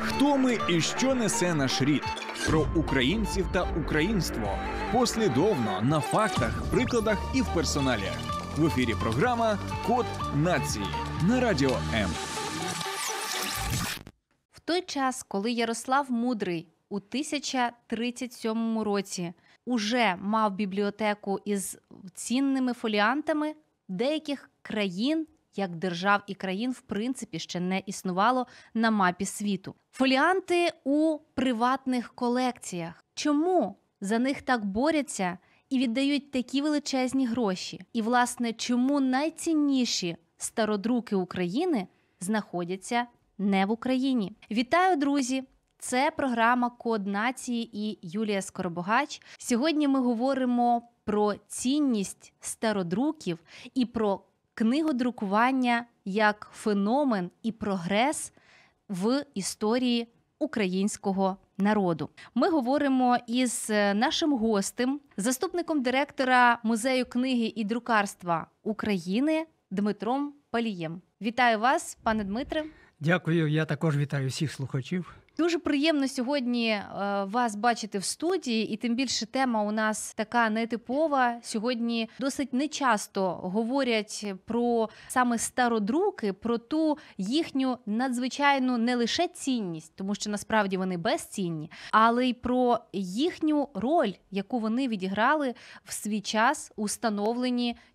Хто ми і що несе наш рід? Про українців та українство послідовно на фактах, прикладах і в персоналіях. В ефірі програма Код нації на радіо М. В той час, коли Ярослав Мудрий у 1037 році уже мав бібліотеку із цінними фоліантами деяких країн. Як держав і країн, в принципі, ще не існувало на мапі світу. Фоліанти у приватних колекціях. Чому за них так борються і віддають такі величезні гроші? І, власне, чому найцінніші стародруки України знаходяться не в Україні? Вітаю, друзі! Це програма Код нації і Юлія Скоробогач. Сьогодні ми говоримо про цінність стародруків і про книгодрукування як феномен і прогрес в історії українського народу. Ми говоримо із нашим гостем, заступником директора музею книги і друкарства України Дмитром Палієм. Вітаю вас, пане Дмитре. Дякую. Я також вітаю всіх слухачів. Дуже приємно сьогодні е, вас бачити в студії, і тим більше тема у нас така нетипова. Сьогодні досить нечасто говорять про саме стародруки, про ту їхню надзвичайну не лише цінність, тому що насправді вони безцінні, але й про їхню роль, яку вони відіграли в свій час у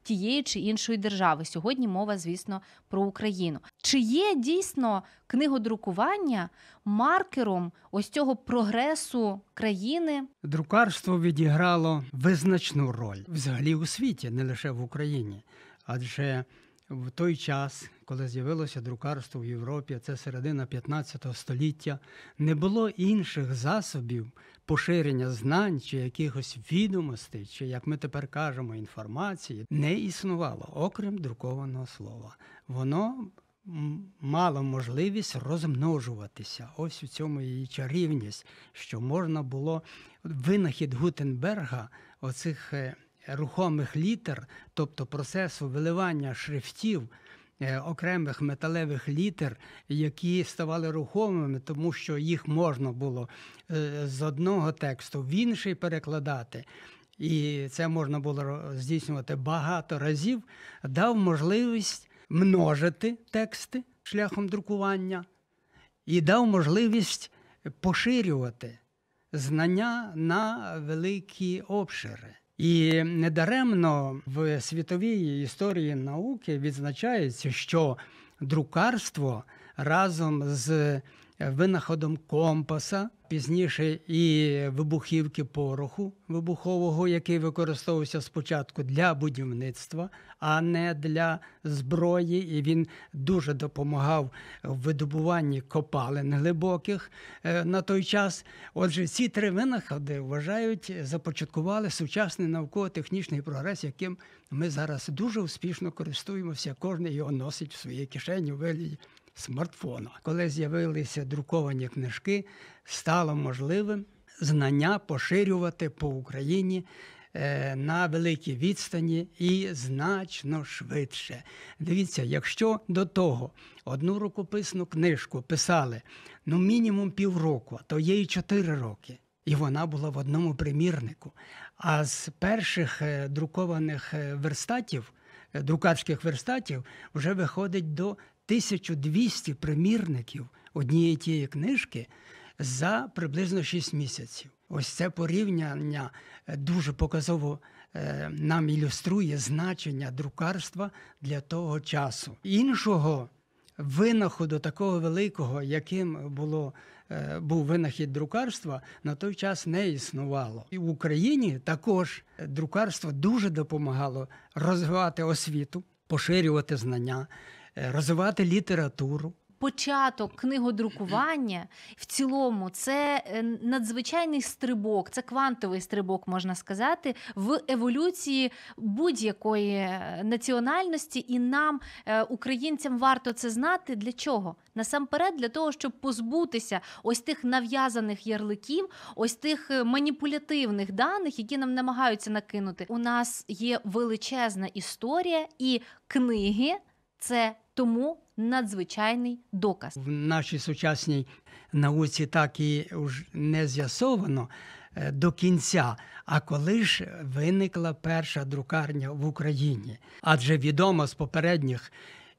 тієї чи іншої держави. Сьогодні мова, звісно, про Україну. Чи є дійсно книгодрукування маркером ось цього прогресу країни? Друкарство відіграло визначну роль взагалі у світі, не лише в Україні, адже в той час, коли з'явилося друкарство в Європі, це середина 15 століття, не було інших засобів поширення знань чи якихось відомостей, чи як ми тепер кажемо, інформації, не існувало, окрім друкованого слова. Воно мало можливість розмножуватися. Ось у цьому її чарівність, що можна було винахід Гутенберга, оцих е, рухомих літер, тобто процесу виливання шрифтів. Е, окремих металевих літер, які ставали рухомими, тому що їх можна було е, з одного тексту в інший перекладати, і це можна було здійснювати багато разів, дав можливість множити тексти шляхом друкування і дав можливість поширювати знання на великі обшири. І недаремно в світовій історії науки відзначається, що друкарство разом з винаходом компаса, пізніше і вибухівки пороху вибухового, який використовувався спочатку для будівництва, а не для зброї. І він дуже допомагав в видобуванні копалин глибоких е, на той час. Отже, ці три винаходи вважають, започаткували сучасний науково-технічний прогрес, яким ми зараз дуже успішно користуємося. Кожен його носить в своїй кишені у вигляді смартфона. Коли з'явилися друковані книжки, стало можливим знання поширювати по Україні. Е, на великій відстані і значно швидше. Дивіться, якщо до того одну рукописну книжку писали ну мінімум півроку, то є і чотири роки, і вона була в одному примірнику. А з перших е, друкованих е, верстатів, друкарських верстатів, вже виходить до 1200 примірників однієї тієї книжки за приблизно 6 місяців. Ось це порівняння е, дуже показово е, нам ілюструє значення друкарства для того часу. Іншого винаходу такого великого, яким було. Е, був винахід друкарства на той час не існувало, і в Україні також друкарство дуже допомагало розвивати освіту, поширювати знання, розвивати літературу. Початок книгодрукування в цілому це е, надзвичайний стрибок, це квантовий стрибок, можна сказати, в еволюції будь-якої е, національності, і нам, українцям, варто це знати. Для чого? Насамперед, для того, щоб позбутися ось тих нав'язаних ярликів, ось тих маніпулятивних даних, які нам намагаються накинути. У нас є величезна історія і книги це Тому надзвичайний доказ. В нашій сучасній науці так і не з'ясовано е, до кінця. А коли ж виникла перша друкарня в Україні? Адже відомо з попередніх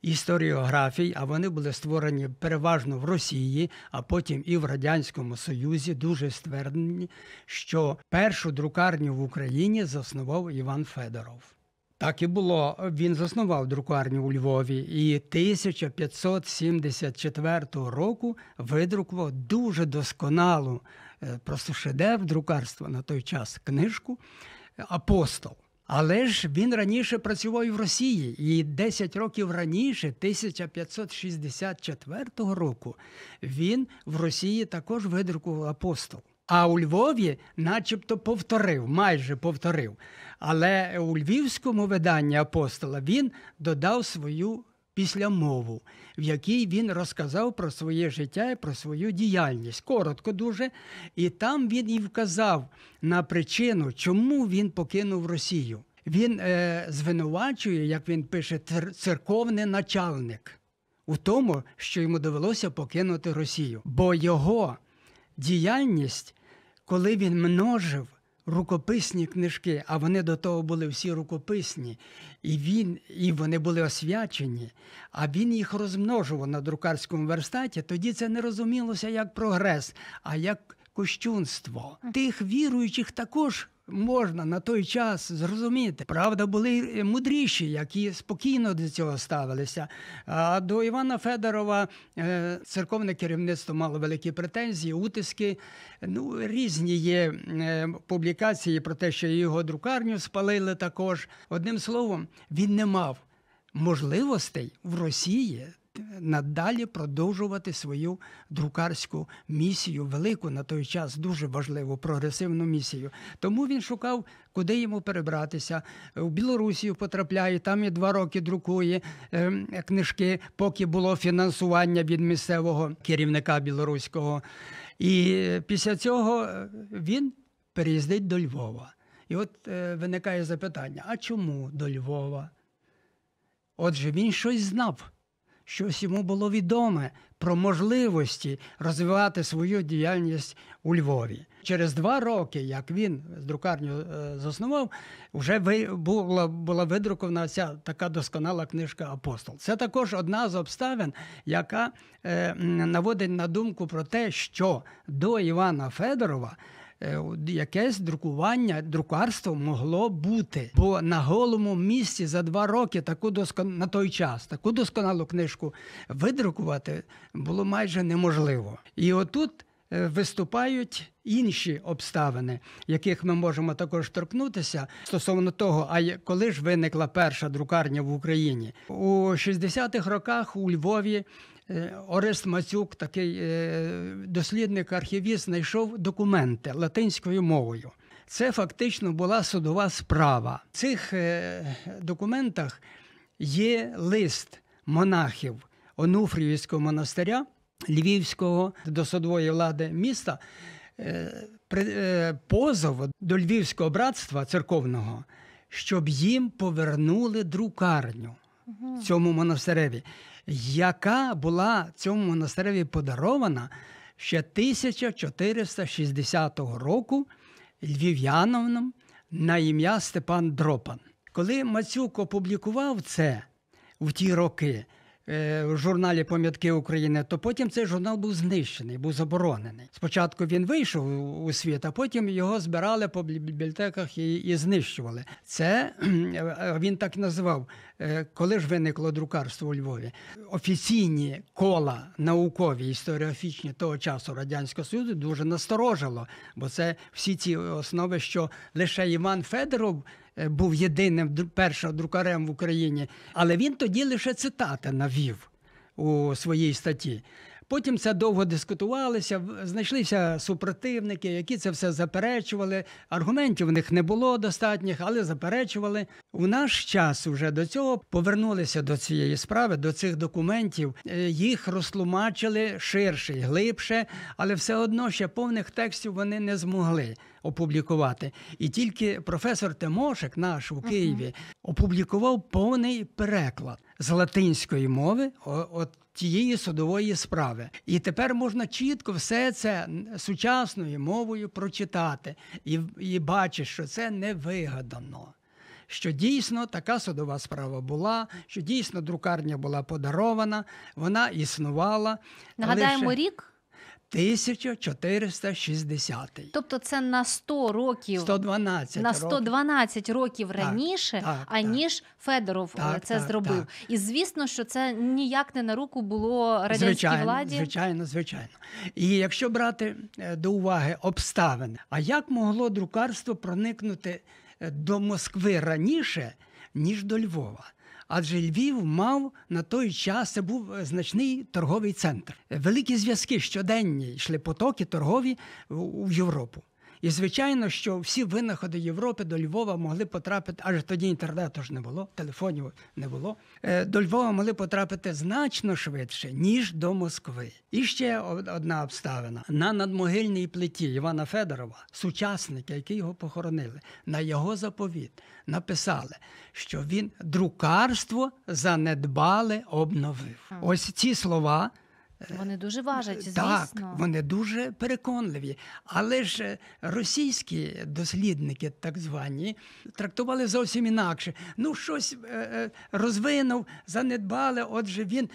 історіографій, а вони були створені переважно в Росії, а потім і в Радянському Союзі, дуже стверджені, що першу друкарню в Україні заснував Іван Федоров. Так і було. Він заснував друкарню у Львові і 1574 року видрукував дуже досконалу, е, просто шедевр друкарства на той час книжку Апостол. Але ж він раніше працював і в Росії, і 10 років раніше, 1564 року, він в Росії також видрукував апостол. А у Львові, начебто, повторив, майже повторив. Але у львівському виданні апостола він додав свою післямову, в якій він розказав про своє життя і про свою діяльність. Коротко дуже. І там він і вказав на причину, чому він покинув Росію. Він е, звинувачує, як він пише, церковний начальник у тому, що йому довелося покинути Росію. Бо його діяльність, коли він множив рукописні книжки, а вони до того були всі рукописні, і він, і вони були освячені, а він їх розмножував на друкарському верстаті, тоді це не розумілося як прогрес, а як кощунство. Тих віруючих також. Можна на той час зрозуміти. Правда, були мудріші, які спокійно до цього ставилися. А до Івана Федорова е, церковне керівництво мало великі претензії, утиски. Ну, різні є е, публікації про те, що його друкарню спалили також. Одним словом, він не мав можливостей в Росії надалі продовжувати свою друкарську місію, велику на той час дуже важливу прогресивну місію. Тому він шукав, куди йому перебратися. У Білорусію потрапляє, там і два роки друкує е, книжки, поки було фінансування від місцевого керівника білоруського. І після цього е, він переїздить до Львова. І от е, виникає запитання: а чому до Львова? Отже, він щось знав, щось йому було відоме про можливості розвивати свою діяльність у Львові. Через два роки, як він друкарню е, заснував, вже була, була видрукована ця така досконала книжка Апостол. Це також одна з обставин, яка е, наводить на думку про те, що до Івана Федорова якесь друкування, друкарство могло бути. Бо на голому місці за два роки таку доскон... на той час таку досконалу книжку видрукувати було майже неможливо. І отут е, виступають інші обставини, яких ми можемо також торкнутися стосовно того, а коли ж виникла перша друкарня в Україні у 60-х роках у Львові. Е, Орест Мацюк, такий е, дослідник, архівіст, знайшов документи латинською мовою. Це фактично була судова справа. В цих е, документах є лист монахів Онуфріївського монастиря Львівського до судової влади міста. Позов до Львівського братства церковного, щоб їм повернули друкарню цьому монастиреві, яка була цьому монастиреві подарована ще 1460 року львів'яновном на ім'я Степан Дропан. Коли Мацюк опублікував це в ті роки в журналі Пам'ятки України, то потім цей журнал був знищений, був заборонений. Спочатку він вийшов у- світ, а потім його збирали по бібліотеках і, і знищували. Це е, він так назвав. е, Коли ж виникло друкарство у Львові, офіційні кола наукові історіографічні того часу радянського союзу дуже насторожило, бо це всі ці основи, що лише Іван Федоров е, був єдиним першим друкарем в Україні, але він тоді лише цитати навів у своїй статті. Потім це довго дискутувалося, знайшлися супротивники, які це все заперечували. Аргументів в них не було достатніх, але заперечували. У наш час вже до цього повернулися до цієї справи, до цих документів. Е, Їх розтлумачили ширше і глибше, але все одно ще повних текстів вони не змогли опублікувати. І тільки професор Тимошик, наш у Києві, опублікував повний переклад з латинської мови от тієї судової справи. І тепер можна чітко все це сучасною мовою прочитати і, і бачиш, що це не вигадано. Що дійсно така судова справа була, що дійсно друкарня була подарована, вона існувала. Нагадаємо лише рік. 1460 Тобто це на 100 років 112 на років. 112 років раніше, так, аніж Федоров е, Так, це так, зробив. так. І звісно, що це ніяк не на руку було радянській звичайно, владі. Звичайно, звичайно. І якщо брати е, до уваги обставини, а як могло друкарство проникнути е, до Москви раніше, ніж до Львова? Адже Львів мав на той час це був е, значний торговий центр. Великі зв'язки щоденні йшли потоки торгові в Європу. І звичайно, що всі винаходи Європи до Львова могли потрапити, аж тоді інтернету ж не було, телефонів не було. е, До Львова могли потрапити значно швидше, ніж до Москви. І ще одна обставина: на надмогильній плиті Івана Федорова, сучасники, які його похоронили, на його заповіт написали, що він друкарство занедбале обновив. Ось ці слова. Вони дуже важать, звісно. Так, вони дуже переконливі. Але ж е, російські дослідники, так звані, трактували зовсім інакше. Ну, щось е, е, розвинув, занедбали, отже, він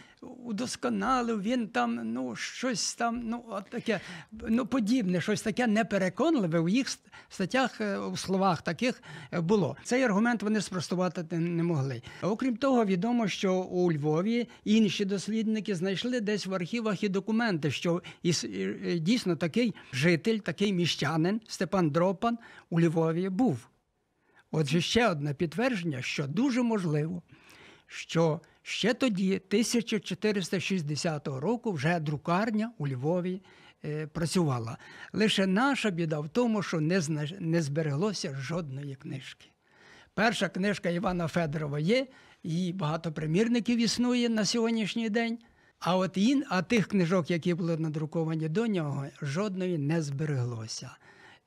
удосконалив, він там, ну, щось там, ну, от таке, ну, подібне, щось таке непереконливе у їх статтях, у словах таких було. Цей аргумент вони спростувати не- могли. Окрім того, відомо, що у Львові інші дослідники знайшли десь в архівах і документи, що і- і дійсно такий житель, такий міщанин Степан Дропан у Львові був. Отже, ще одне підтвердження, що дуже можливо, що ще тоді, 1460 року, вже друкарня у Львові е, працювала. Лише наша біда в тому, що не, не збереглося жодної книжки. Перша книжка Івана Федорова є, її багато примірників існує на сьогоднішній день. А от ін, а тих книжок, які були надруковані до нього, жодної не збереглося.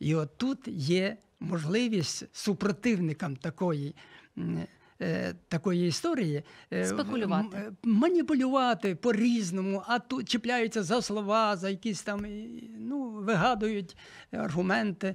І от тут є можливість супротивникам такої. е, Такої історії е, Спекулювати. маніпулювати по-різному, а тут чіпляються за слова, за якісь там ну, вигадують аргументи.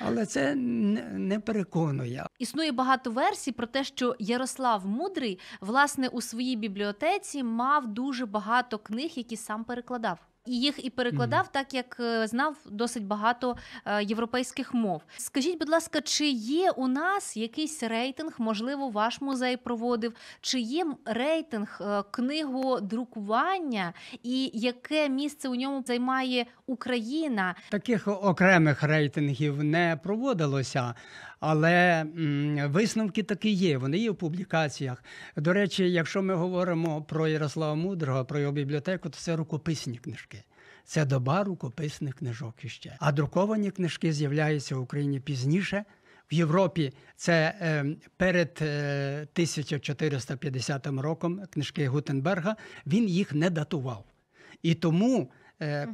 Але це не переконує. Існує багато версій про те, що Ярослав Мудрий, власне, у своїй бібліотеці мав дуже багато книг, які сам перекладав. І їх і перекладав, так як е, знав досить багато е, європейських мов. Скажіть, будь ласка, чи є у нас якийсь рейтинг? Можливо, ваш музей проводив? Чи є рейтинг е, книгодрукування, і яке місце у ньому займає Україна? Таких окремих рейтингів не проводилося, але висновки такі є. Вони є в публікаціях. До речі, якщо ми говоримо про Ярослава Мудрого, про його бібліотеку, то це рукописні книжки. Це доба рукописних книжок іще. А друковані книжки з'являються в Україні пізніше. В Європі це е, перед е, 1450 роком книжки Гутенберга. Він їх не датував. І тому е,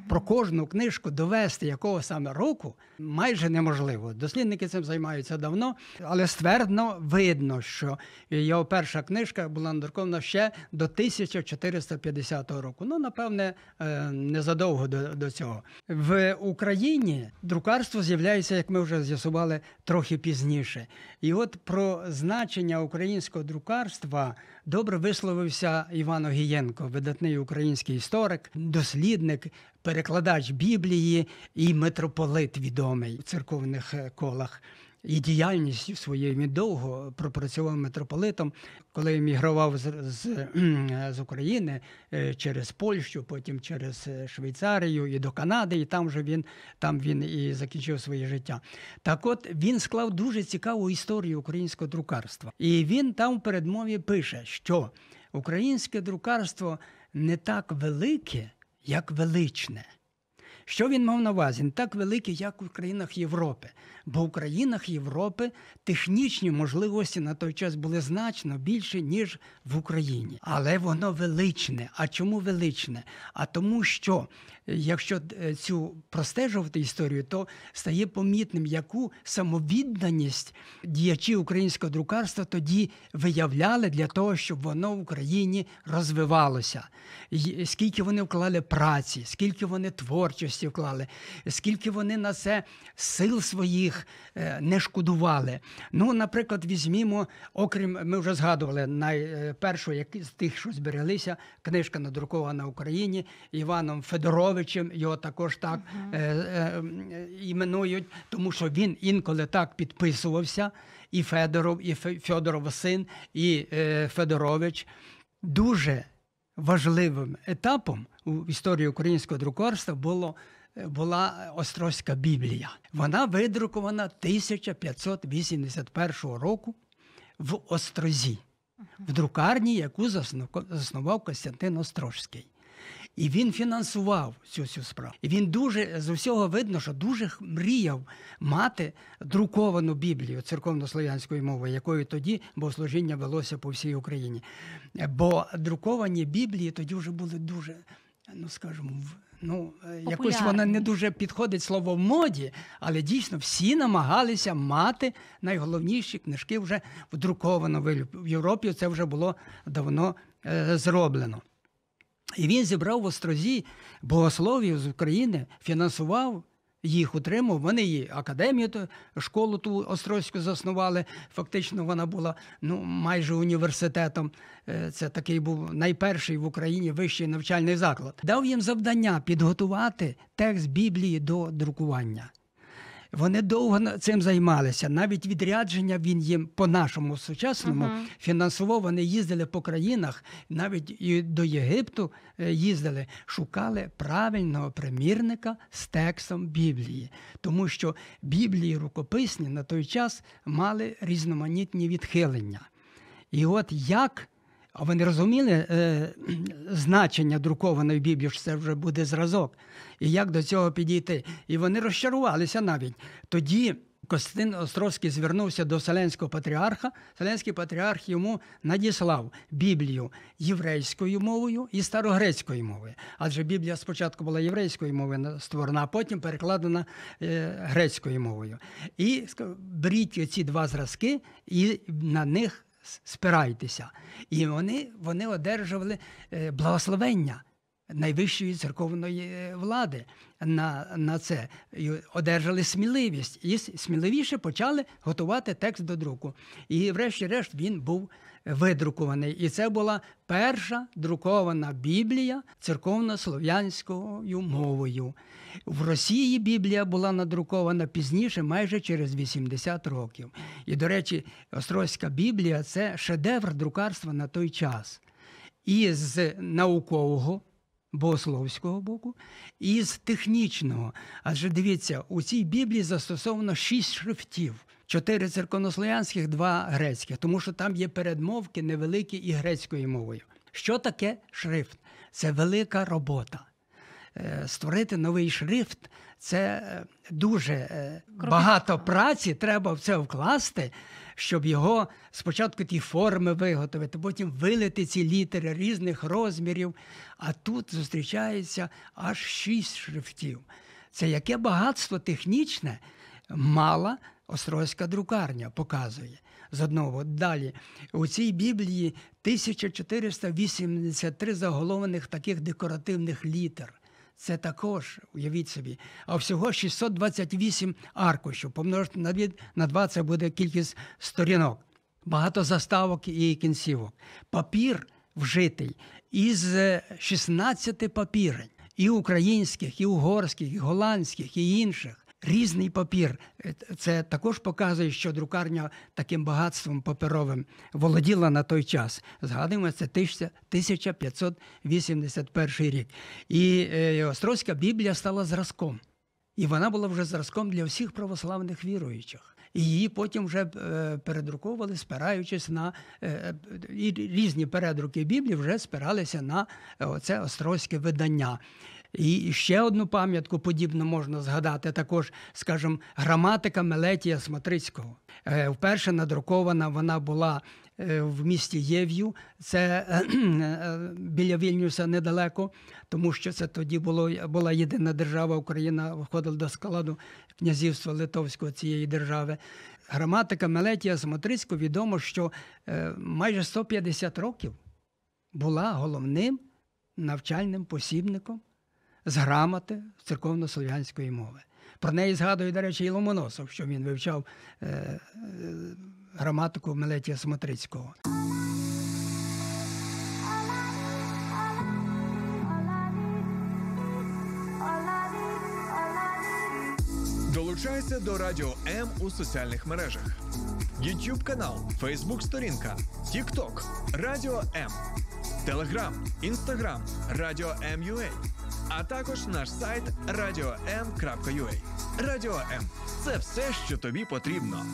про кожну книжку довести якого саме року майже неможливо. Дослідники цим займаються давно, але ствердно видно, що його перша книжка була надрукована ще до 1450 року. Ну, напевне, е, незадовго до, до цього. В Україні друкарство з'являється, як ми вже з'ясували, трохи пізніше. І от про значення українського друкарства добре висловився Іван Огієнко, видатний український історик, дослідник, перекладач Біблії і митрополит відомий у церковних е, колах. І діяльністю своєю він довго пропрацював митрополитом, коли емігрував з, з, з України е, через Польщу, потім через е, Швейцарію і до Канади, і там же він, там він і закінчив своє життя. Так от він склав дуже цікаву історію українського друкарства. І він там в передмові пише, що українське друкарство не так велике, як величне. Що він мав на увазі? Не так великий, як у країнах Європи. Бо в країнах Європи технічні можливості на той час були значно більше, ніж в Україні. Але воно величне. А чому величне? А тому, що якщо е, цю простежувати історію, то стає помітним, яку самовідданість діячі українського друкарства тоді виявляли для того, щоб воно в Україні розвивалося. Скільки вони вклали праці, скільки вони творчості вклали, скільки вони на це сил своїх е, не шкодували. Ну, наприклад, візьмімо, окрім ми вже згадували найпершу, як з тих, що збереглися, книжка надрукована в Україні Іваном Федоровичем. Його також так е, е, іменують, тому що він інколи так підписувався. І Федоров, і Федоров син, і е, Федорович. Дуже важливим етапом у історії українського друкарства було. Була Острозька Біблія. Вона видрукована 1581 року в Острозі, в друкарні, яку заснував Костянтин Острожський. І він фінансував цю цю справу. І він дуже з усього видно, що дуже мріяв мати друковану Біблію церковнослов'янською мовою, якою тоді богослужіння велося по всій Україні. Бо друковані Біблії тоді вже були дуже, ну скажімо, Ну, якось вона не дуже підходить слово в моді, але дійсно всі намагалися мати найголовніші книжки вже в друковано в Європі. Це вже було давно е, зроблено. І він зібрав в Острозі богословів з України, фінансував їх, утримав. Вони її академію, школу ту Острозьку заснували. Фактично, вона була ну, майже університетом. Е, це такий був найперший в Україні вищий навчальний заклад. Дав їм завдання підготувати текст Біблії до друкування. Вони довго цим займалися. Навіть відрядження він їм по нашому сучасному uh-huh. фінансував. Вони їздили по країнах, навіть і до Єгипту е, їздили, шукали правильного примірника з текстом Біблії, тому що Біблії рукописні на той час мали різноманітні відхилення. І от як а вони розуміли е, значення друкованої Біблії, що це вже буде зразок, і як до цього підійти. І вони розчарувалися навіть. Тоді Костянтин Островський звернувся до Вселенського патріарха. Вселенський патріарх йому надіслав Біблію єврейською мовою і старогрецькою мовою. Адже Біблія спочатку була єврейською мовою створена, а потім перекладена е, грецькою мовою. І беріть ці два зразки і на них спирайтеся. І вони вони одержували е, благословення найвищої церковної е, влади на на це. І Одержали сміливість. І сміливіше почали готувати текст до друку. І, врешті-решт, він був видрукований. І це була перша друкована Біблія церковно-слов'янською мовою. В Росії Біблія була надрукована пізніше, майже через 80 років. І, до речі, Острозька Біблія це шедевр друкарства на той час. І з наукового. Богословського боку і з технічного. Адже дивіться, у цій Біблії застосовано шість шрифтів: чотири церковнослов'янських, два грецьких, тому що там є передмовки невеликі і грецькою мовою. Що таке шрифт? Це велика робота. Е, створити новий шрифт це е, дуже е, багато праці треба в це вкласти, щоб його спочатку ті форми виготовити, потім вилити ці літери різних розмірів. А тут зустрічається аж шість шрифтів. Це яке багатство технічне мала Острозька друкарня показує. З одного далі у цій Біблії 1483 заголовлених таких декоративних літер. Це також, уявіть собі, а всього 628 аркушів. Помножити на 2, на 2 це буде кількість сторінок, багато заставок і кінцівок. Папір вжитий із 16 папірень, і українських, і угорських, і голландських, і інших різний папір. Е, це також показує, що друкарня таким багатством паперовим володіла на той час. Згадуємо, це 1581 рік. І е, Острозька Біблія стала зразком. І вона була вже зразком для всіх православних віруючих. І її потім вже е, передруковували, спираючись на і різні передруки Біблії вже спиралися на це острозьке видання. І ще одну пам'ятку подібну можна згадати. Також, скажімо, граматика Мелетія Смотрицького. Е, Вперше надрукована вона була е, в місті Єв'ю, це е, біля Вільнюса недалеко, тому що це тоді було, була єдина держава, Україна входила до складу князівства Литовського цієї держави. Граматика Мелетія Смотрицького відомо, що майже 150 років була головним навчальним посібником з грамоти церковно-слов'янської мови. Про неї згадує, до речі, і Ломоносов, що він вивчав е, е, граматику Мелетія Смотрицького. Долучайся до Радіо М у соціальних мережах: YouTube канал, Facebook сторінка, TikTok, Радіо М, Telegram, Instagram, Радіо М.Ua, а також наш сайт radio.m.ua. Радіо М це все, що тобі потрібно.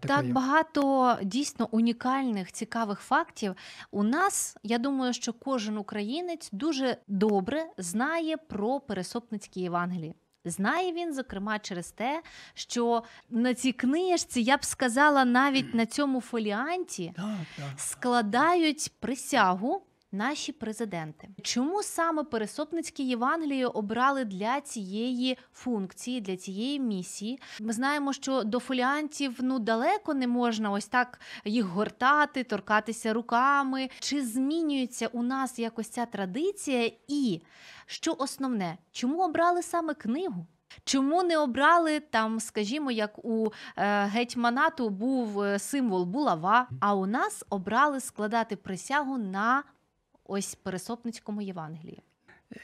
Так багато дійсно унікальних цікавих фактів. У нас я думаю, що кожен українець дуже добре знає про пересопницькі Євангелії. Знає він, зокрема, через те, що на цій книжці, я б сказала, навіть на цьому фоліанті складають присягу наші президенти. Чому саме пересопницькі Євангелії обрали для цієї функції, для цієї місії? Ми знаємо, що до фоліантів ну далеко не можна ось так їх гортати, торкатися руками. Чи змінюється у нас якось ця традиція? І що основне, чому обрали саме книгу? Чому не обрали там, скажімо, як у е, гетьманату був е, символ булава, а у нас обрали складати присягу на ось пересопницькому Євангелії?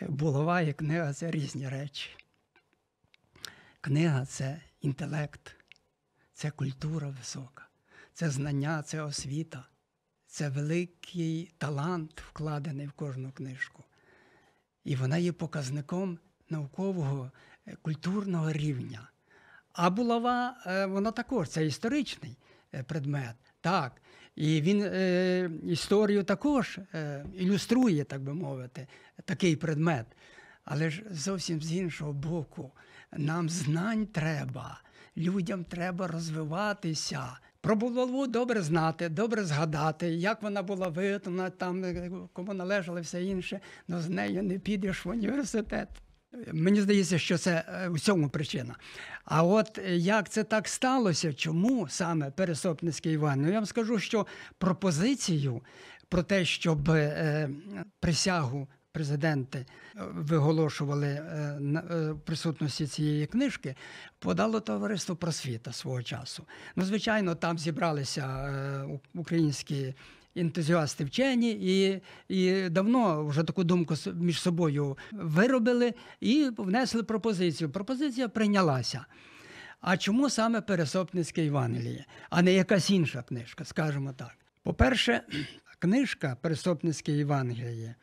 Булава і книга це різні речі. Книга це інтелект, це культура висока, це знання, це освіта, це великий талант, вкладений в кожну книжку. І вона є показником наукового е, культурного рівня. А булава, е, вона також це історичний е, предмет. Так. І він е, історію також е, ілюструє, так би мовити, такий предмет. Але ж зовсім з іншого боку, нам знань треба, людям треба розвиватися. Про булаву добре знати, добре згадати, як вона була виготовлена, там е, кому належало все інше, але з нею не підеш в університет. Мені здається, що це е, у цьому причина. А от е, як це так сталося, чому саме Пересопницький Іван? Ну я вам скажу, що пропозицію про те, щоб е, присягу президенти е, виголошували е, е, в присутності цієї книжки, подало товариство просвіта свого часу. Ну, звичайно, там зібралися е, українські ентузіасти вчені і, і давно вже таку думку між собою виробили і внесли пропозицію. Пропозиція прийнялася. А чому саме Пересопницьке Євангеліє, а не якась інша книжка, скажімо так? По-перше, книжка Пересопницьке Євангеліє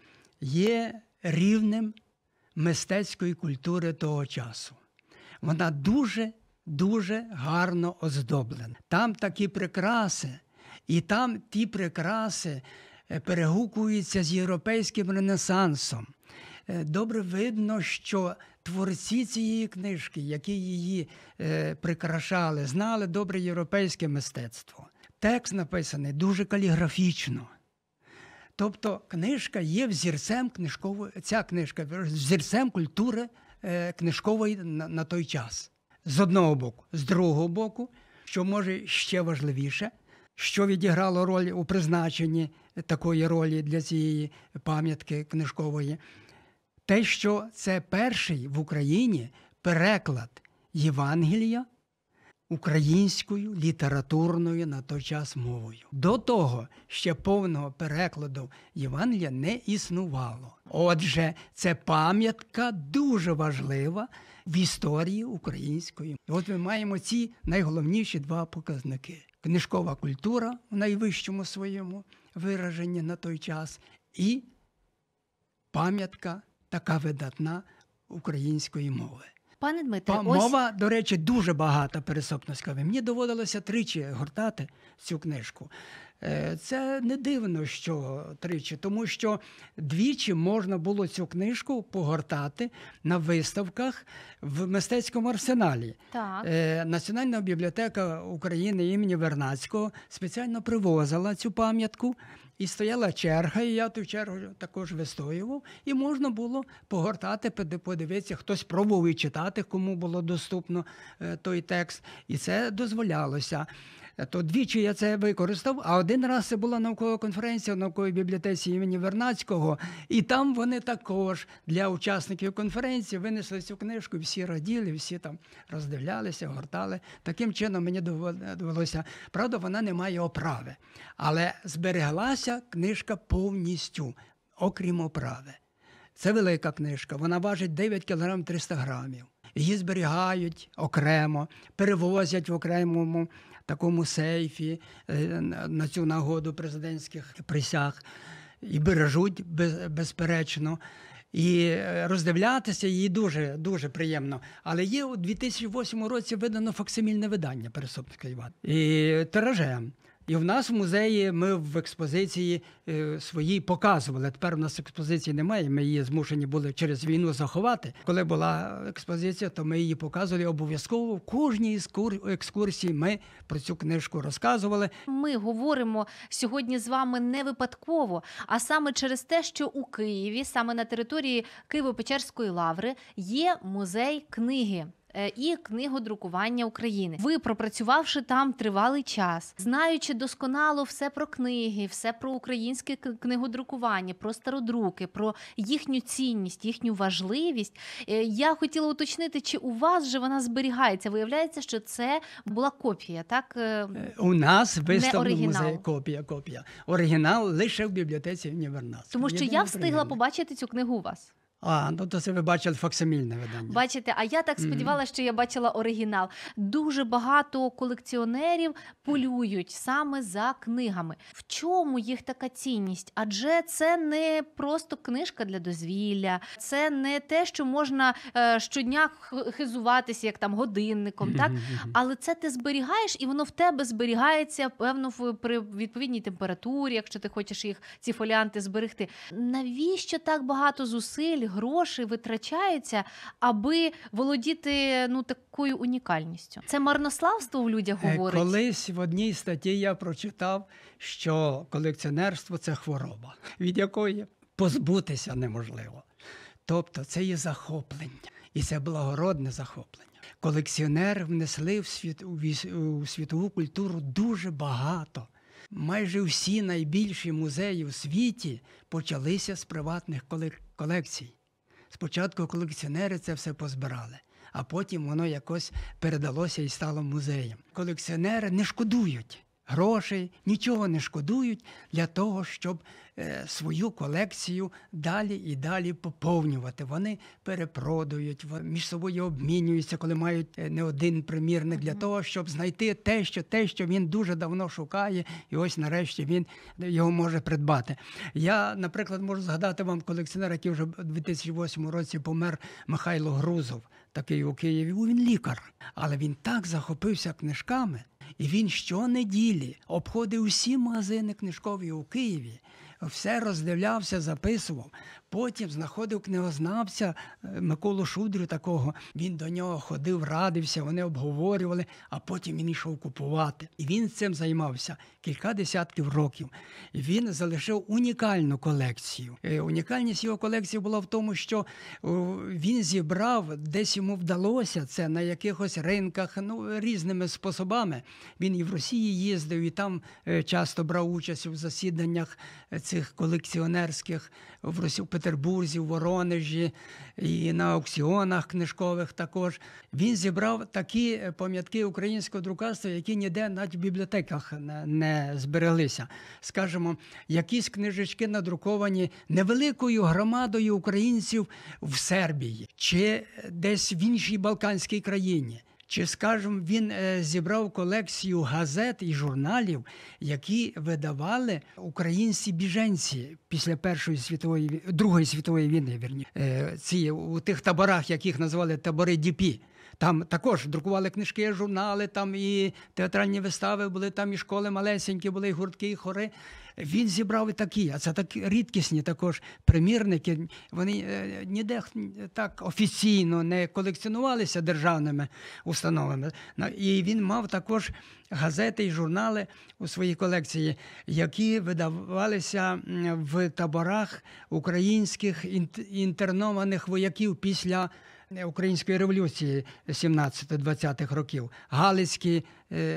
є рівнем мистецької культури того часу. Вона дуже дуже гарно оздоблена. Там такі прикраси, і там ті прикраси е, перегукуються з європейським ренесансом. Е, Добре видно, що творці цієї книжки, які її е, прикрашали, знали добре європейське мистецтво. Текст написаний дуже каліграфічно. Тобто книжка є взірцем книжкової, ця книжка взірцем культури книжкової на, на той час. З одного боку, з другого боку, що може ще важливіше, що відіграло роль у призначенні такої ролі для цієї пам'ятки книжкової, те, що це перший в Україні переклад Євангелія українською літературною на той час мовою. До того ще повного перекладу Євангелія не існувало. Отже, це пам'ятка дуже важлива в історії української. От ми маємо ці найголовніші два показники: книжкова культура в найвищому своєму вираженні на той час, і пам'ятка така видатна української мови. Пане Дмитре, мова, ось до речі, дуже багата пересопницька. Мені доводилося тричі гортати цю книжку. Е, Це не дивно, що тричі, тому що двічі можна було цю книжку погортати на виставках в мистецькому арсеналі. Так. Е, Національна бібліотека України імені Вернацького спеціально привозила цю пам'ятку. І стояла черга, і я ту чергу також вистоював. І можна було погортати, подивитися, хтось пробував і читати, кому було доступно е, той текст. І це дозволялося. То двічі я це використав, а один раз це була наукова конференція в науковій бібліотеці імені Вернацького, і там вони також для учасників конференції винесли цю книжку, всі раділи, всі там роздивлялися, гортали. Таким чином мені довелося. Правда, вона не має оправи, але збереглася книжка повністю, окрім оправи. Це велика книжка, вона важить 9 кг 300 грамів. Її зберігають окремо, перевозять в окремому такому сейфі е, на цю нагоду президентських присяг і бережуть без- безперечно. І е, роздивлятися її дуже дуже приємно. Але є у 2008 році видано факсимільне видання Пересопницької Іван і тиражем. І в нас в музеї ми в експозиції е, своїй показували. Тепер в нас експозиції немає. Ми її змушені були через війну заховати. Коли була експозиція, то ми її показували обов'язково. В кожній екскурсій ми про цю книжку розказували. Ми говоримо сьогодні з вами не випадково, а саме через те, що у Києві, саме на території Києво-Печерської лаври, є музей книги. Е, І книгодрукування України. Ви пропрацювавши там тривалий час, знаючи досконало все про книги, все про українське книгодрукування, про стародруки, про їхню цінність, їхню важливість. Е, Я хотіла уточнити, чи у вас же вона зберігається. Виявляється, що це була копія, так Е, У нас виставлено в музеї копія, копія. Оригінал лише в бібліотеці імені Тому що я встигла побачити цю книгу у вас. А, ну то це ви бачили факсимільне видання. Бачите, а я так сподівалася, що я бачила оригінал. Дуже багато колекціонерів полюють саме за книгами. В чому їх така цінність? Адже це не просто книжка для дозвілля, це не те, що можна е, щодня хизуватися, як там годинником, так? Але це ти зберігаєш, і воно в тебе зберігається певно в при відповідній температурі, якщо ти хочеш їх ці фоліанти зберегти. Навіщо так багато зусиль, грошей витрачається, аби володіти ну такою унікальністю? Це марнославство в людях Е, говорить. Колись в одній статті я прочитав, що колекціонерство це хвороба, від якої позбутися неможливо. Тобто це є захоплення, і це благородне захоплення. Колекціонери внесли в, світ, у, світову культуру дуже багато. Майже всі найбільші музеї у світі почалися з приватних колек- колекцій. Спочатку колекціонери це все позбирали, а потім воно якось передалося і стало музеєм. Колекціонери не шкодують грошей, нічого не шкодують для того, щоб е, свою колекцію далі і далі поповнювати. Вони перепродають, між собою обмінюються, коли мають е, не один примірник, для того, щоб знайти те, що те, що він дуже давно шукає, і ось нарешті він його може придбати. Я, наприклад, можу згадати вам колекціонера, який вже в 2008 році помер Михайло Грузов, такий у Києві. Він лікар, але він так захопився книжками, і він щонеділі обходив усі магазини книжкові у Києві. Все роздивлявся, записував. Потім знаходив книгознавця е, Миколу Шудрю такого. Він до нього ходив, радився, вони обговорювали, а потім він йшов купувати. І він цим займався кілька десятків років. Він залишив унікальну колекцію. Е, Унікальність його колекції була в тому, що він зібрав, десь йому вдалося це на якихось ринках, ну різними способами. Він і в Росії їздив, і там е, часто брав участь у засіданнях цих колекціонерських в Росі, в Петербурзі, в Воронежі і на аукціонах книжкових також. Він зібрав такі е, пам'ятки українського друкарства, які ніде навіть в бібліотеках не, збереглися. Скажімо, якісь книжечки надруковані невеликою громадою українців в Сербії чи десь в іншій Балканській країні. Чи, скажімо, він е, зібрав колекцію газет і журналів, які видавали українці біженці після Першої світової Другої світової війни, вірні, е, ці у тих таборах, яких називали табори ДІПІ. Там також друкували книжки, журнали, там і театральні вистави були, там і школи малесенькі були, і гуртки, і хори. Він зібрав і такі, а це так рідкісні також примірники. Вони е, ніде так офіційно не колекціонувалися державними установами. І він мав також газети і журнали у своїй колекції, які видавалися в таборах українських інт- інтернованих вояків після е, Української революції 17-20-х років, Галицькі,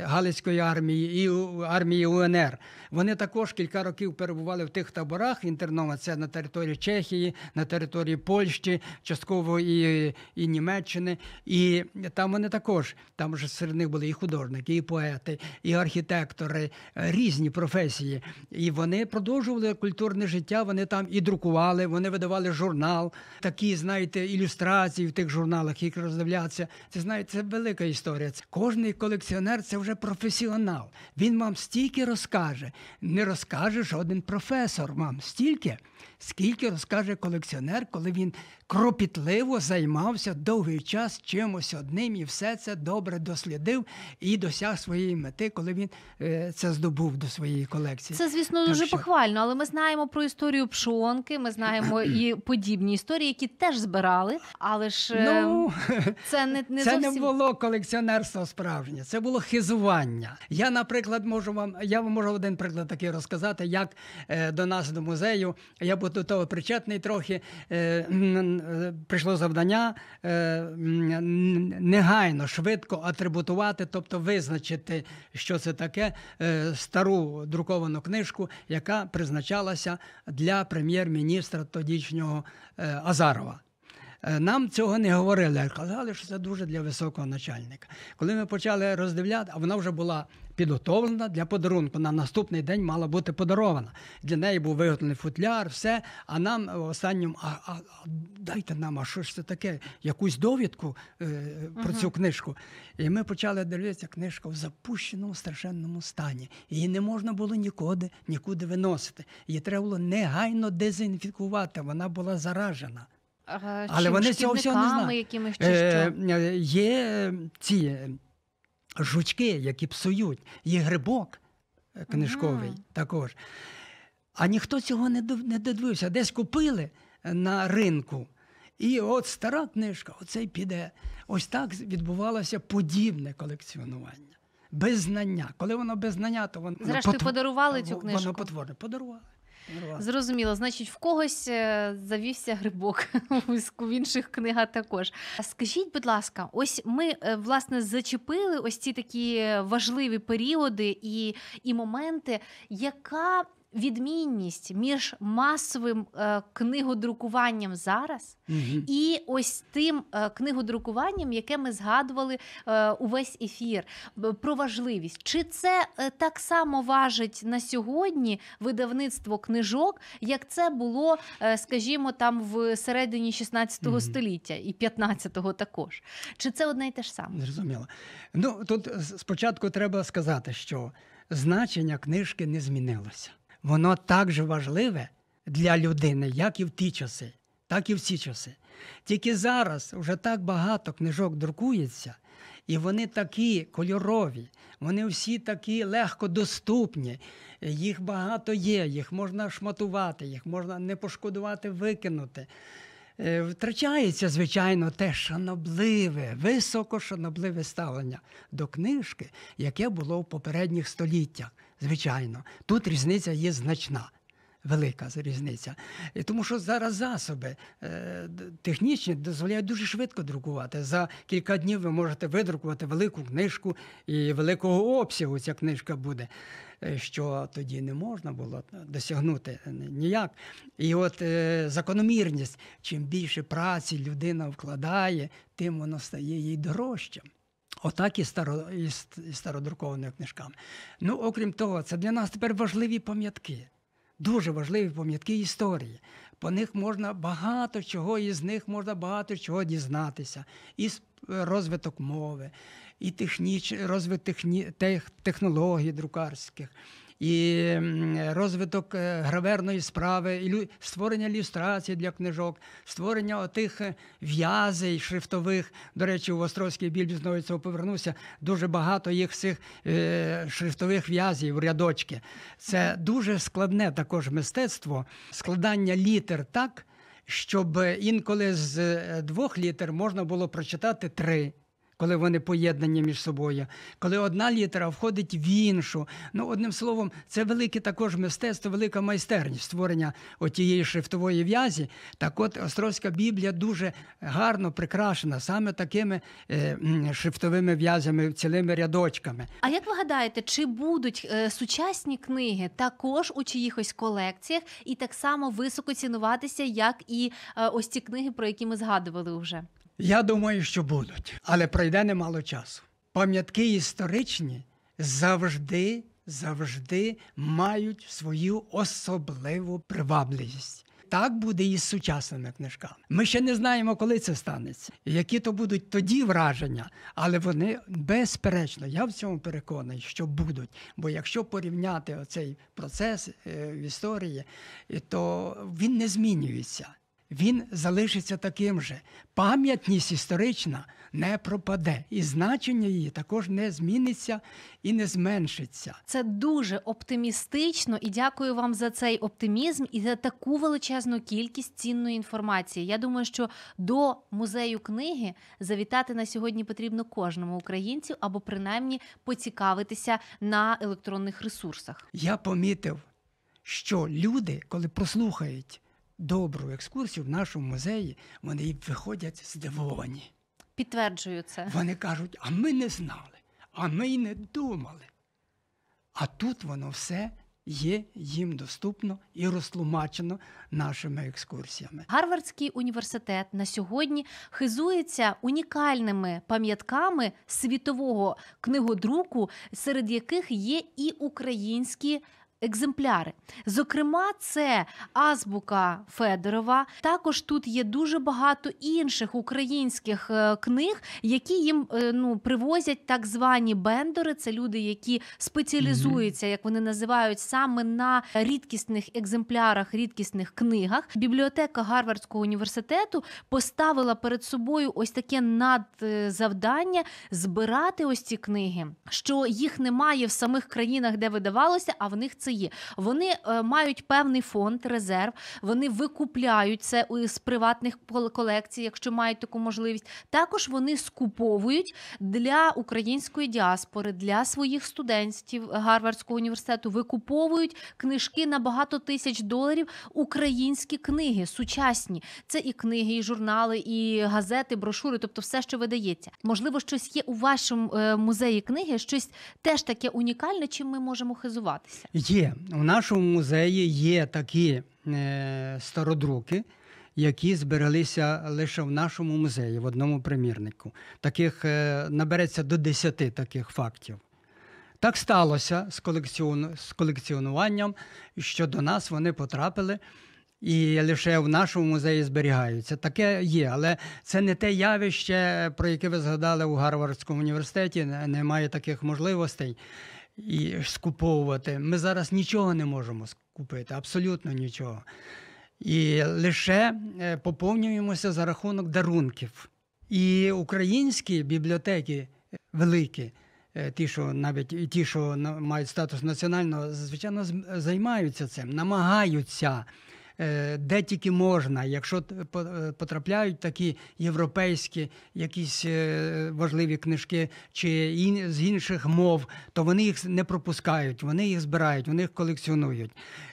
Галицької армії і армії УНР. Вони також кілька років перебували в тих таборах інтернова. Це на території Чехії, на території Польщі, частково і, і Німеччини. І там вони також, там ж серед них були і художники, і поети, і архітектори, е, різні професії. І вони продовжували культурне життя. Вони там і друкували, вони видавали журнал, такі, знаєте, ілюстрації в тих журналах, їх роздивлятися. Це знаєте, це велика історія. Кожний колекціонер це вже професіонал. Він вам стільки розкаже. Не розкаже жоден професор вам стільки, скільки розкаже колекціонер, коли він кропітливо займався довгий час чимось одним і все це добре дослідив і досяг своєї мети, коли він е, це здобув до своєї колекції. Це, звісно, дуже що- похвально, але ми знаємо про історію пшонки, ми знаємо і подібні історії, які теж збирали, але ж е, Ну, це не, не це зовсім... не було колекціонерство справжнє, це було хизування. Я, наприклад, можу вам, я вам можу один приклад такий розказати, як е, до нас до музею. Я був до того причетний трохи. Е, прийшло завдання е, негайно, швидко атрибутувати, тобто визначити, що це таке, е, стару друковану книжку, яка призначалася для прем'єр-міністра тодішнього Азарова. Нам цього не говорили, казали, що це дуже для високого начальника. Коли ми почали роздивляти, а вона вже була підготовлена для подарунку. На наступний день мала бути подарована. Для неї був виготовлений футляр, все. А нам в останньому, а, а, а дайте нам, а що ж це таке? Якусь довідку е, про цю книжку. І ми почали дивитися, книжка в запущеному страшенному стані. Її не можна було нікуди, нікуди виносити. Її треба було негайно дезінфікувати. Вона була заражена. Е, Але вони цього всього не знають. якимись чи Е, що? е, є е, ці е, жучки, які псують, є грибок е, книжковий Ага. також. А ніхто цього не додивився. Десь купили е, на ринку. І от стара книжка, оце й піде. Ось так відбувалося подібне колекціонування. Без знання. Коли воно без знання, то воно Зрештою, потв- подарували цю Воно потворне. Подарували. Зрозуміло, значить, в когось е, завівся грибок в інших книгах також. Скажіть, будь ласка, ось ми е, власне зачепили ось ці такі важливі періоди і, і моменти, яка відмінність між масовим е, книгодрукуванням зараз Мгм. і ось тим е, книгодрукуванням, яке ми згадували е, увесь ефір, про важливість. Чи це е, так само важить на сьогодні видавництво книжок, як це було, е, скажімо, там в середині 16 Мгм. століття і 15-го також? Чи це одне й те ж саме? Зрозуміло. Ну тут спочатку треба сказати, що значення книжки не змінилося. Воно так же важливе для людини, як і в ті часи, так і в ці часи. Тільки зараз вже так багато книжок друкується, і вони такі кольорові, вони всі такі легко доступні. Їх багато є, їх можна шматувати, їх можна не пошкодувати, викинути. Е, Втрачається, звичайно, те шанобливе, високошанобливе ставлення до книжки, яке було в попередніх століттях. Звичайно, тут різниця є значна. Велика різниця. Тому що зараз засоби е, технічні дозволяють дуже швидко друкувати. За кілька днів ви можете видрукувати велику книжку і великого обсягу ця книжка буде, е, що тоді не можна було досягнути ніяк. І от е, закономірність, чим більше праці людина вкладає, тим воно стає їй дорожчим. Отак і, старо, і, стародрукованими книжками. Ну, окрім того, це для нас тепер важливі пам'ятки. Дуже важливі пам'ятки історії. По них можна багато чого, і з них можна багато чого дізнатися. І розвиток мови, і техніч, розвиток техні, тех, технологій друкарських, і розвиток е, граверної справи, і створення ілюстрацій для книжок, створення отих е, в'язей шрифтових. До речі, у Острозькій Біблії знову цього повернувся дуже багато їх цих е, шрифтових в'язів, рядочки. Це дуже складне також мистецтво, складання літер так, щоб інколи з двох літер можна було прочитати три. Коли вони поєднані між собою, коли одна літера входить в іншу. Ну, одним словом, це велике також мистецтво, велика майстерність створення отієї шрифтової в'язі. Так от Острозька Біблія дуже гарно прикрашена саме такими е, шрифтовими в'язями, цілими рядочками. А як ви гадаєте, чи будуть е, сучасні книги також у чиїхось колекціях і так само високо цінуватися, як і е, ось ці книги, про які ми згадували вже? Я думаю, що будуть, але пройде немало часу. Пам'ятки історичні завжди, завжди мають свою особливу привабливість. Так буде і з сучасними книжками. Ми ще не знаємо, коли це станеться, які то будуть тоді враження, але вони безперечно, я в цьому переконаний, що будуть. Бо якщо порівняти оцей процес е, в історії, то він не змінюється він залишиться таким же. Пам'ятність історична не пропаде, і значення її також не зміниться і не зменшиться. Це дуже оптимістично, і дякую вам за цей оптимізм і за таку величезну кількість цінної інформації. Я думаю, що до музею книги завітати на сьогодні потрібно кожному українцю або принаймні поцікавитися на електронних ресурсах. Я помітив, що люди, коли прослухають добру екскурсію в нашому музеї, вони виходять здивовані. Підтверджую це. Вони кажуть, а ми не знали, а ми й не думали. А тут воно все є їм доступно і розтлумачено нашими екскурсіями. Гарвардський університет на сьогодні хизується унікальними пам'ятками світового книгодруку, серед яких є і українські. Екземпляри, зокрема, це азбука Федорова. Також тут є дуже багато інших українських е, книг, які їм е, ну привозять так звані бендори. Це люди, які спеціалізуються, як вони називають, саме на рідкісних екземплярах, рідкісних книгах. Бібліотека Гарвардського університету поставила перед собою ось таке надзавдання збирати ось ці книги, що їх немає в самих країнах, де видавалося, а в них це є. Вони е, мають певний фонд, резерв. Вони викупляють це з приватних кол- колекцій, якщо мають таку можливість. Також вони скуповують для української діаспори, для своїх студентів Гарвардського університету. Викуповують книжки на багато тисяч доларів. Українські книги сучасні. Це і книги, і журнали, і газети, брошури, тобто все, що видається. Можливо, щось є у вашому е, музеї книги, щось теж таке унікальне, чим ми можемо хизуватися. Є. У нашому музеї є такі е, стародруки, які збереглися лише в нашому музеї, в одному примірнику. Таких е, набереться до 10 таких фактів. Так сталося з колекціонуванням, що до нас вони потрапили. І лише в нашому музеї зберігаються. Таке є, але це не те явище, про яке ви згадали у Гарвардському університеті. Немає таких можливостей і скуповувати. Ми зараз нічого не можемо скупити, абсолютно нічого. І лише е, поповнюємося за рахунок дарунків. І українські бібліотеки великі, е, ті, що навіть ті, що мають статус національного, звичайно, займаються цим, намагаються. Е, Де тільки можна, якщо е, потрапляють такі європейські якісь е, важливі книжки чи з інших мов, то вони їх не пропускають, вони їх збирають, вони їх колекціонують.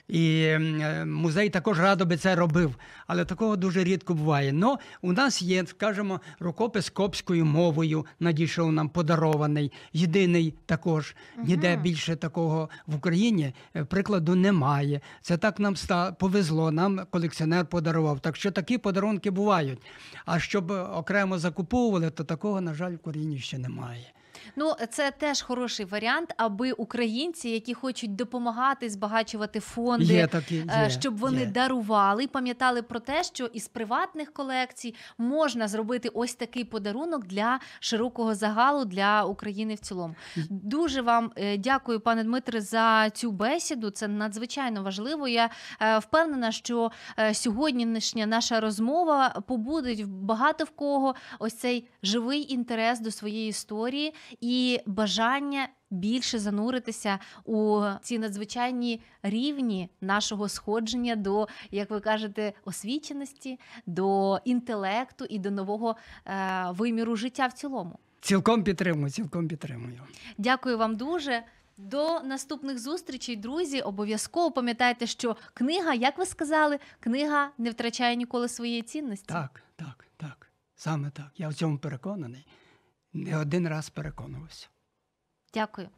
І е, музей також радо би це робив, але такого дуже рідко буває. Но у нас є, скажімо, рукопис копською мовою надійшов нам подарований, єдиний також. Ніде більше такого в Україні е, прикладу немає. Це так нам ста повезло. Нам колекціонер подарував. Так що такі подарунки бувають. А щоб окремо закуповували, то такого, на жаль, в Україні ще немає. Ну, це теж хороший варіант, аби українці, які хочуть допомагати збагачувати фонди, Є такі, е, є, щоб вони є. дарували пам'ятали про те, що із приватних колекцій можна зробити ось такий подарунок для широкого загалу для України в цілому. Дуже вам е, дякую, пане Дмитре, за цю бесіду. Це надзвичайно важливо. Я е, впевнена, що сьогоднішня наша розмова побудить багато в кого ось цей живий інтерес до своєї історії і бажання. Більше зануритися у ці надзвичайні рівні нашого сходження до, як ви кажете, освіченості, до інтелекту і до нового е, виміру життя в цілому. Цілком підтримую, цілком підтримую. Дякую вам дуже. До наступних зустрічей, друзі. Обов'язково пам'ятайте, що книга, як ви сказали, книга не втрачає ніколи своєї цінності. Так, так, так. Саме так. Я в цьому переконаний. Не один раз переконувався. Дякую.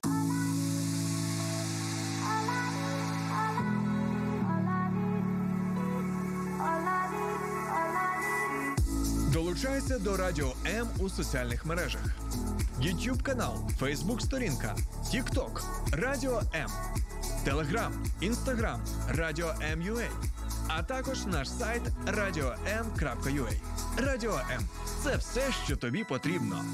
Долучайся до Радіо М у соціальних мережах: YouTube канал, Facebook сторінка, TikTok, Радіо М, Telegram, Instagram, Радіо М.Ua, а також наш сайт radio.m.ua. Радіо М це все, що тобі потрібно.